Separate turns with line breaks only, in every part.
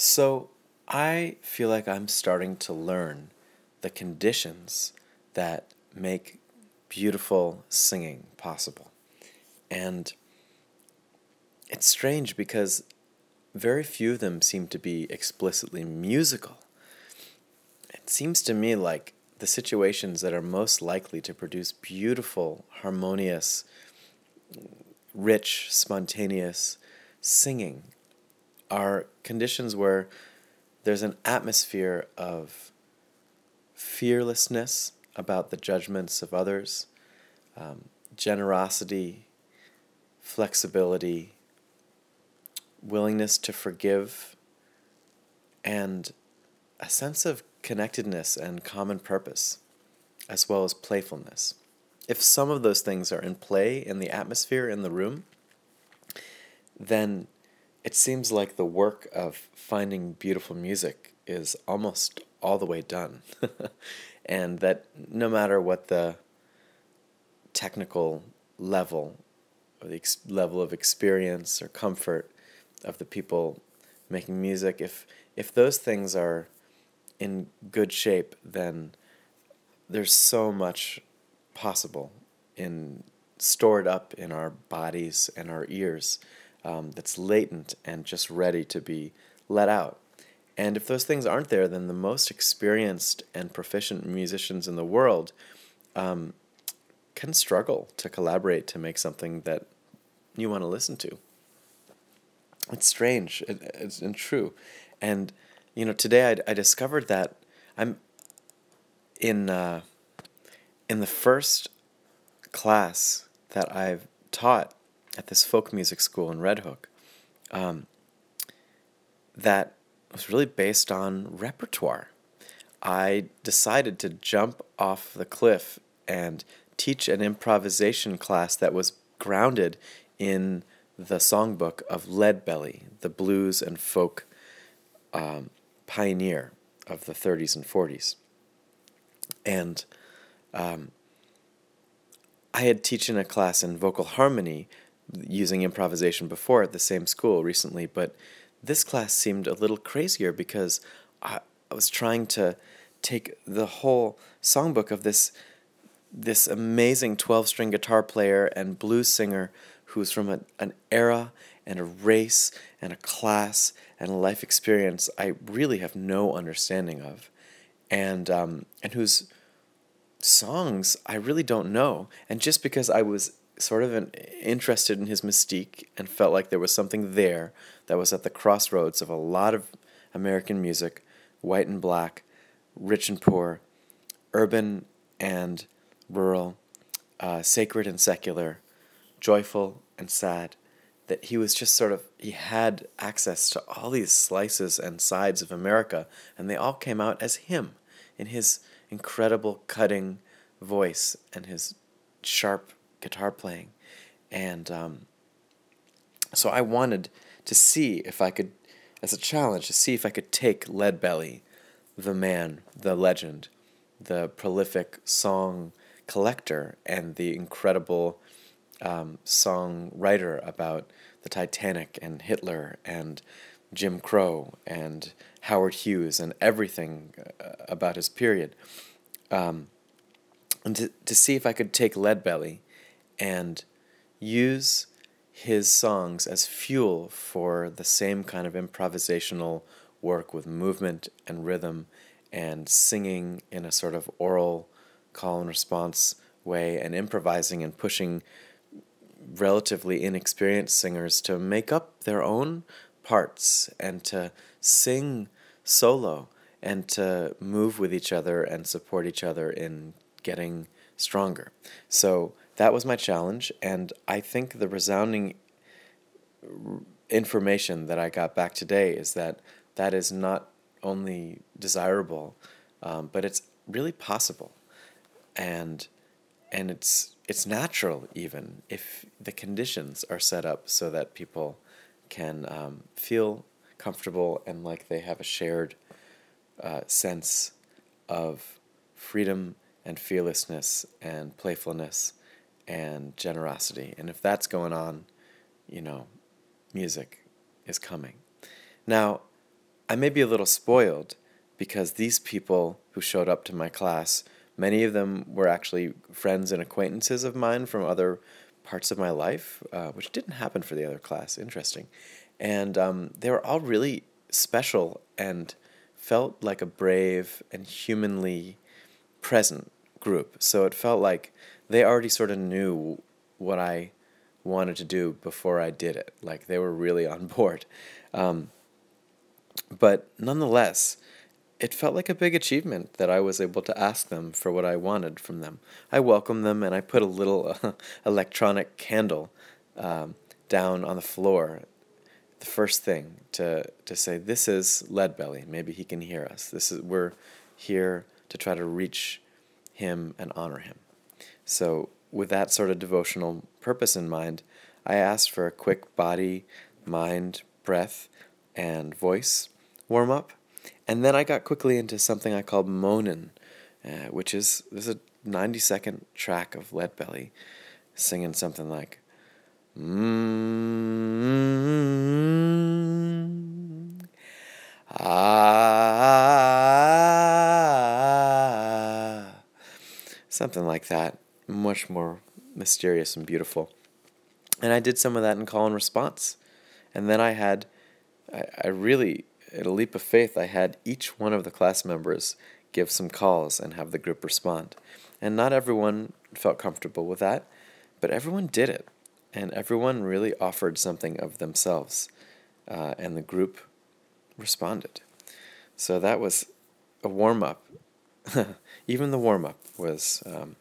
So I feel like I'm starting to learn the conditions that make beautiful singing possible. And it's strange because very few of them seem to be explicitly musical. It seems to me like the situations that are most likely to produce beautiful, harmonious, rich, spontaneous singing are conditions where there's an atmosphere of fearlessness about the judgments of others, um, generosity, flexibility, willingness to forgive, and a sense of connectedness and common purpose, as well as playfulness. If some of those things are in play in the atmosphere in the room, then it seems like the work of finding beautiful music is almost all the way done. and that no matter what the technical level or the ex- level of experience or comfort of the people making music, if if those things are in good shape, then there's so much possible in stored up in our bodies and our ears um, that's latent and just ready to be let out. And if those things aren't there, then the most experienced and proficient musicians in the world um, can struggle to collaborate to make something that you want to listen to. It's strange, it, it's and true, and you know today I, I discovered that I'm in uh, in the first class that I've taught at this folk music school in Red Hook um, that was really based on repertoire. I decided to jump off the cliff and teach an improvisation class that was grounded in the songbook of Leadbelly, the blues and folk um, pioneer of the 30s and 40s. And um, I had teaching a class in vocal harmony using improvisation before at the same school recently, but this class seemed a little crazier because I, I was trying to take the whole songbook of this this amazing 12 string guitar player and blues singer who's from a, an era and a race and a class and a life experience I really have no understanding of. And um, and whose songs I really don't know. And just because I was sort of an, interested in his mystique and felt like there was something there that was at the crossroads of a lot of American music, white and black, rich and poor, urban and rural, uh, sacred and secular, joyful and sad. That he was just sort of, he had access to all these slices and sides of America, and they all came out as him in his incredible cutting voice and his sharp guitar playing. And um, so I wanted to see if I could, as a challenge, to see if I could take Lead Belly, the man, the legend, the prolific song collector, and the incredible um, song writer about the Titanic and Hitler and Jim Crow and Howard Hughes and everything uh, about his period. Um, and to, to see if I could take Leadbelly and use his songs as fuel for the same kind of improvisational work with movement and rhythm and singing in a sort of oral call and response way and improvising and pushing relatively inexperienced singers to make up their own parts and to sing solo and to move with each other and support each other in getting stronger. So that was my challenge, and I think the resounding information that I got back today is that that is not only desirable, um, but it's really possible, and and it's it's natural even if the conditions are set up so that people can um, feel comfortable and like they have a shared uh, sense of freedom and fearlessness and playfulness and generosity. And if that's going on, you know, music is coming. Now, I may be a little spoiled because these people who showed up to my class, many of them were actually friends and acquaintances of mine from other parts of my life, uh, which didn't happen for the other class. Interesting. And um, they were all really special and felt like a brave and humanly present group. So it felt like they already sort of knew what I wanted to do before I did it. Like they were really on board. Um, but nonetheless, it felt like a big achievement that I was able to ask them for what I wanted from them. I welcomed them and I put a little uh, electronic candle um, down on the floor. The first thing to to say, this is Leadbelly. Maybe he can hear us. This is we're here to try to reach him and honor him. So with that sort of devotional purpose in mind, I asked for a quick body, mind, breath, and voice warm up. And then I got quickly into something I called Moanin', uh, which is this is a 90 second track of Leadbelly singing something like, mm ah, something like that. Much more mysterious and beautiful. And I did some of that in call and response. And then I had, I, I really, at a leap of faith, I had each one of the class members give some calls and have the group respond. And not everyone felt comfortable with that, but everyone did it. And everyone really offered something of themselves. Uh, and the group responded. So that was a warm up. Even the warm up was um,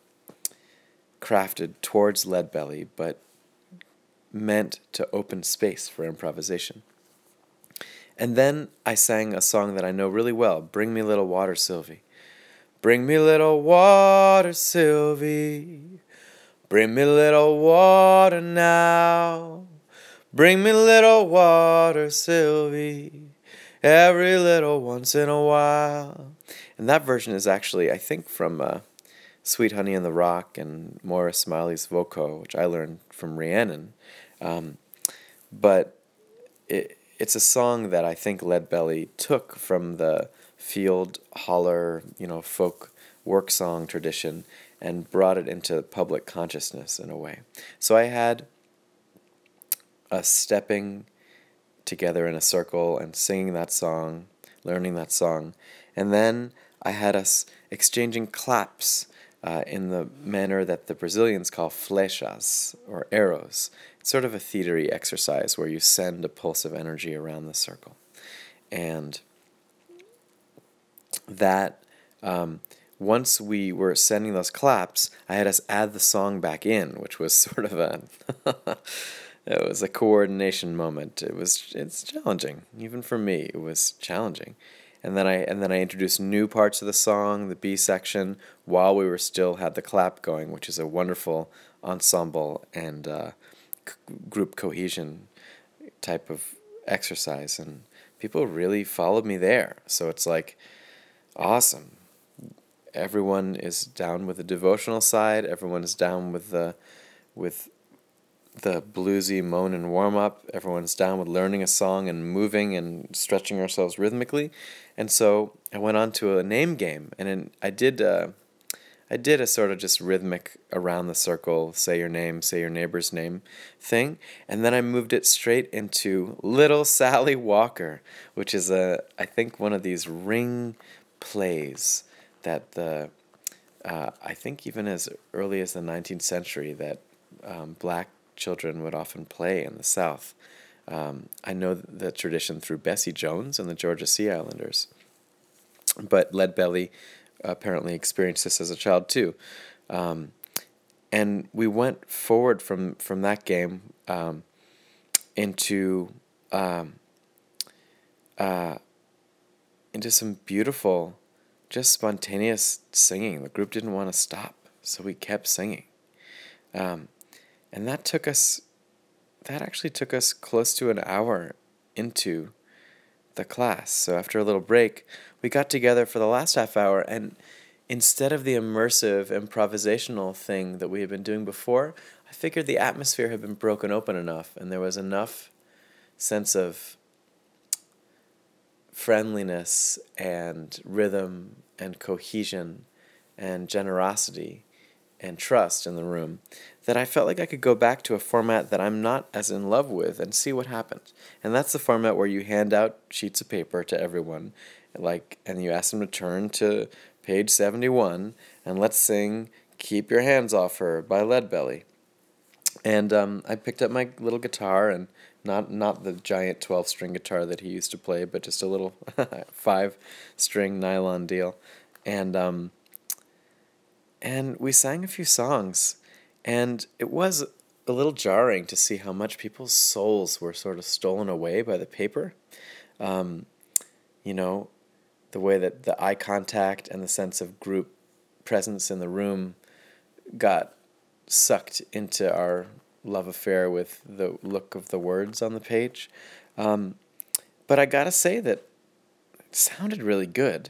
crafted towards Leadbelly, but meant to open space for improvisation. And then I sang a song that I know really well Bring Me Little Water, Sylvie. Bring me little water, Sylvie. Bring me little water now. Bring me little water, Sylvie. Every little once in a while. And that version is actually, I think, from uh, Sweet Honey in the Rock and Moira Smiley's Voco, which I learned from Rhiannon. Um, but it, it's a song that I think Leadbelly took from the field holler, you know, folk work song tradition and brought it into public consciousness in a way. So I had a stepping together in a circle and singing that song, learning that song, and then I had us exchanging claps uh, in the manner that the Brazilians call flechas or arrows. It's sort of a theatery exercise where you send a pulse of energy around the circle, and that um, once we were sending those claps, I had us add the song back in, which was sort of a it was a coordination moment. It was it's challenging, even for me. It was challenging, and then I and then I introduced new parts of the song, the B section, while we were still had the clap going, which is a wonderful ensemble and uh, c- group cohesion type of exercise, and people really followed me there. So it's like awesome. Everyone is down with the devotional side. Everyone is down with the with the bluesy moan and warm up. Everyone's down with learning a song and moving and stretching ourselves rhythmically. And so I went on to a name game, and in, I did. Uh, I did a sort of just rhythmic around the circle, say your name, say your neighbor's name thing, and then I moved it straight into Little Sally Walker, which is a I think one of these ring plays that the uh, I think even as early as the 19th century that um, black children would often play in the South. Um, I know the tradition through Bessie Jones and the Georgia Sea Islanders. But Leadbelly apparently experienced this as a child too. Um, and we went forward from, from that game um, into um, uh, into some beautiful, just spontaneous singing. The group didn't want to stop, so we kept singing. Um, and that took us, that actually took us close to an hour into the class. So after a little break, we got together for the last half hour and instead of the immersive improvisational thing that we had been doing before, I figured the atmosphere had been broken open enough and there was enough sense of friendliness and rhythm and cohesion and generosity and trust in the room that I felt like I could go back to a format that I'm not as in love with and see what happens. And that's the format where you hand out sheets of paper to everyone, like, and you ask them to turn to page 71 and let's sing Keep Your Hands Off Her by Leadbelly. And um, I picked up my little guitar and not not the giant 12 string guitar that he used to play, but just a little five string nylon deal. And um, and we sang a few songs and it was a little jarring to see how much people's souls were sort of stolen away by the paper. Um, you know, the way that the eye contact and the sense of group presence in the room got sucked into our love affair with the look of the words on the page. Um, but I gotta say that it sounded really good,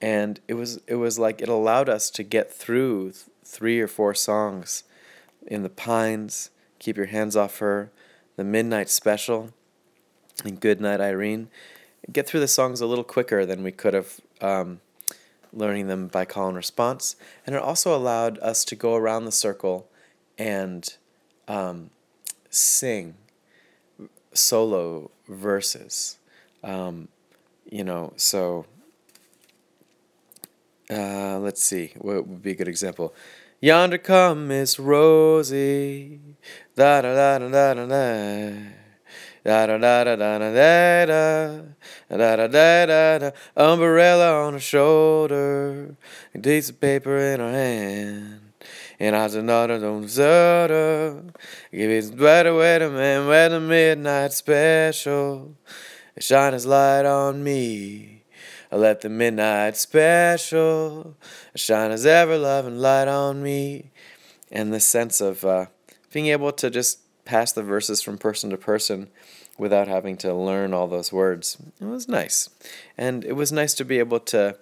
and it was it was like it allowed us to get through th- three or four songs in the Pines, Keep Your Hands Off Her, The Midnight Special, and Good Night Irene. Get through the songs a little quicker than we could have um, learning them by call and response. And it also allowed us to go around the circle and um, sing solo verses. Um, you know, so uh, let's see, what would be a good example? Yonder come Miss Rosie. Da da da da da da da. Da da da da da da da da da da da da Umbrella on her shoulder, a piece of paper in her hand. And I said, no, don't desert her. Give it better, wait a man, with the midnight special. Shine his light on me. I let the midnight special shine as ever loving light on me. And the sense of uh, being able to just pass the verses from person to person without having to learn all those words. It was nice. And it was nice to be able to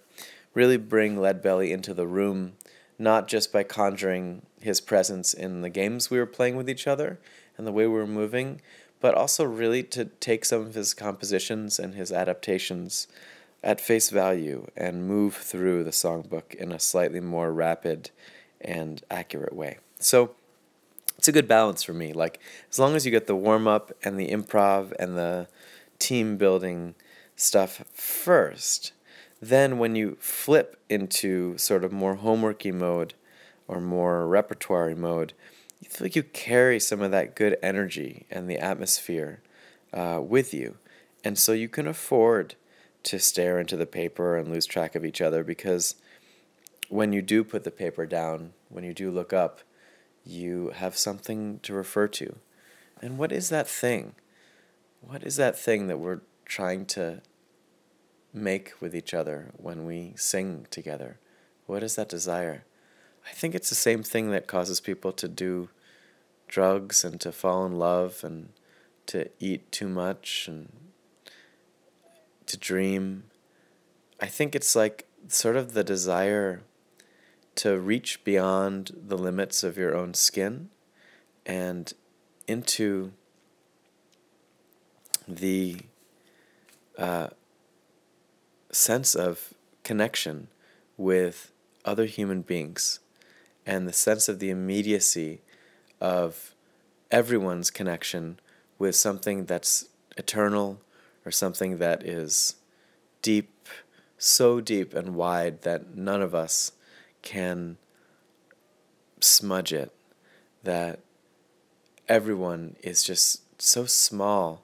really bring Leadbelly into the room, not just by conjuring his presence in the games we were playing with each other and the way we were moving, but also really to take some of his compositions and his adaptations at face value and move through the songbook in a slightly more rapid and accurate way. So it's a good balance for me. Like as long as you get the warm up and the improv and the team building stuff first, then when you flip into sort of more homeworky mode or more repertoire mode, you feel like you carry some of that good energy and the atmosphere uh, with you. And so you can afford to stare into the paper and lose track of each other because when you do put the paper down, when you do look up, you have something to refer to. And what is that thing? What is that thing that we're trying to make with each other when we sing together? What is that desire? I think it's the same thing that causes people to do drugs and to fall in love and to eat too much and to dream. I think it's like sort of the desire to reach beyond the limits of your own skin and into the uh, sense of connection with other human beings and the sense of the immediacy of everyone's connection with something that's eternal or something that is deep, so deep and wide that none of us can smudge it, that everyone is just so small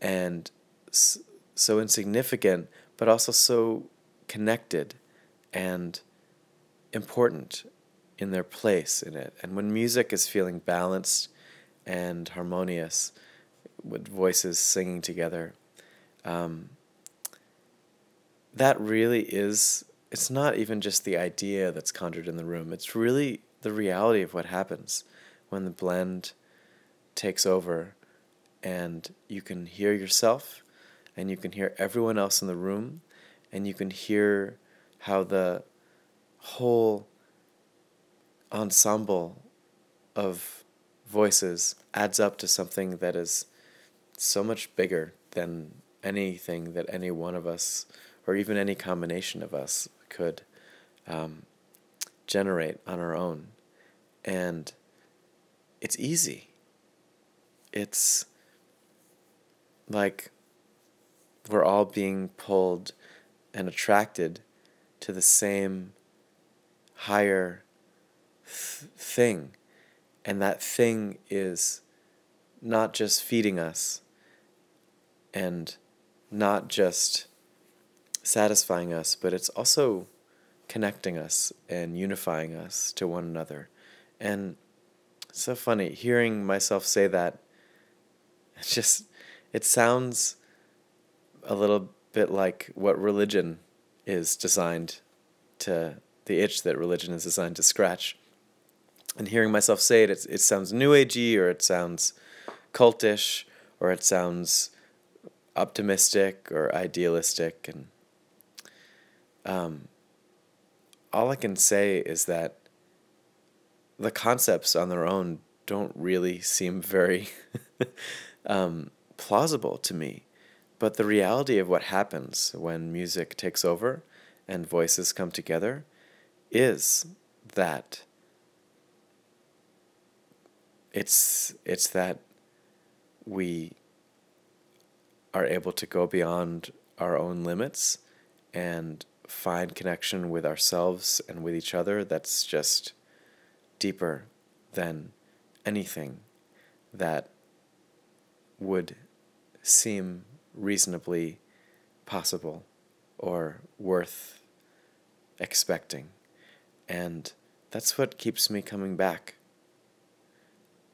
and so insignificant, but also so connected and important in their place in it. And when music is feeling balanced and harmonious, with voices singing together, um, that really is it's not even just the idea that's conjured in the room. It's really the reality of what happens when the blend takes over and you can hear yourself and you can hear everyone else in the room and you can hear how the whole ensemble of voices adds up to something that is so much bigger than anything that any one of us, or even any combination of us, could um, generate on our own. And it's easy. It's like we're all being pulled and attracted to the same higher th- thing. And that thing is not just feeding us and not just satisfying us, but it's also connecting us and unifying us to one another. And so funny hearing myself say that. It just it sounds a little bit like what religion is designed to the itch that religion is designed to scratch. And hearing myself say it, it, it sounds new agey or it sounds cultish or it sounds optimistic or idealistic and um, all I can say is that the concepts on their own don't really seem very um, plausible to me. But the reality of what happens when music takes over and voices come together is that it's it's that we are able to go beyond our own limits and find connection with ourselves and with each other that's just deeper than anything that would seem reasonably possible or worth expecting. And that's what keeps me coming back.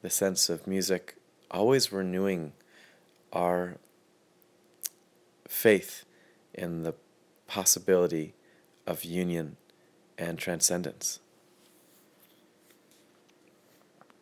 The sense of music always renewing our faith in the possibility of union and transcendence.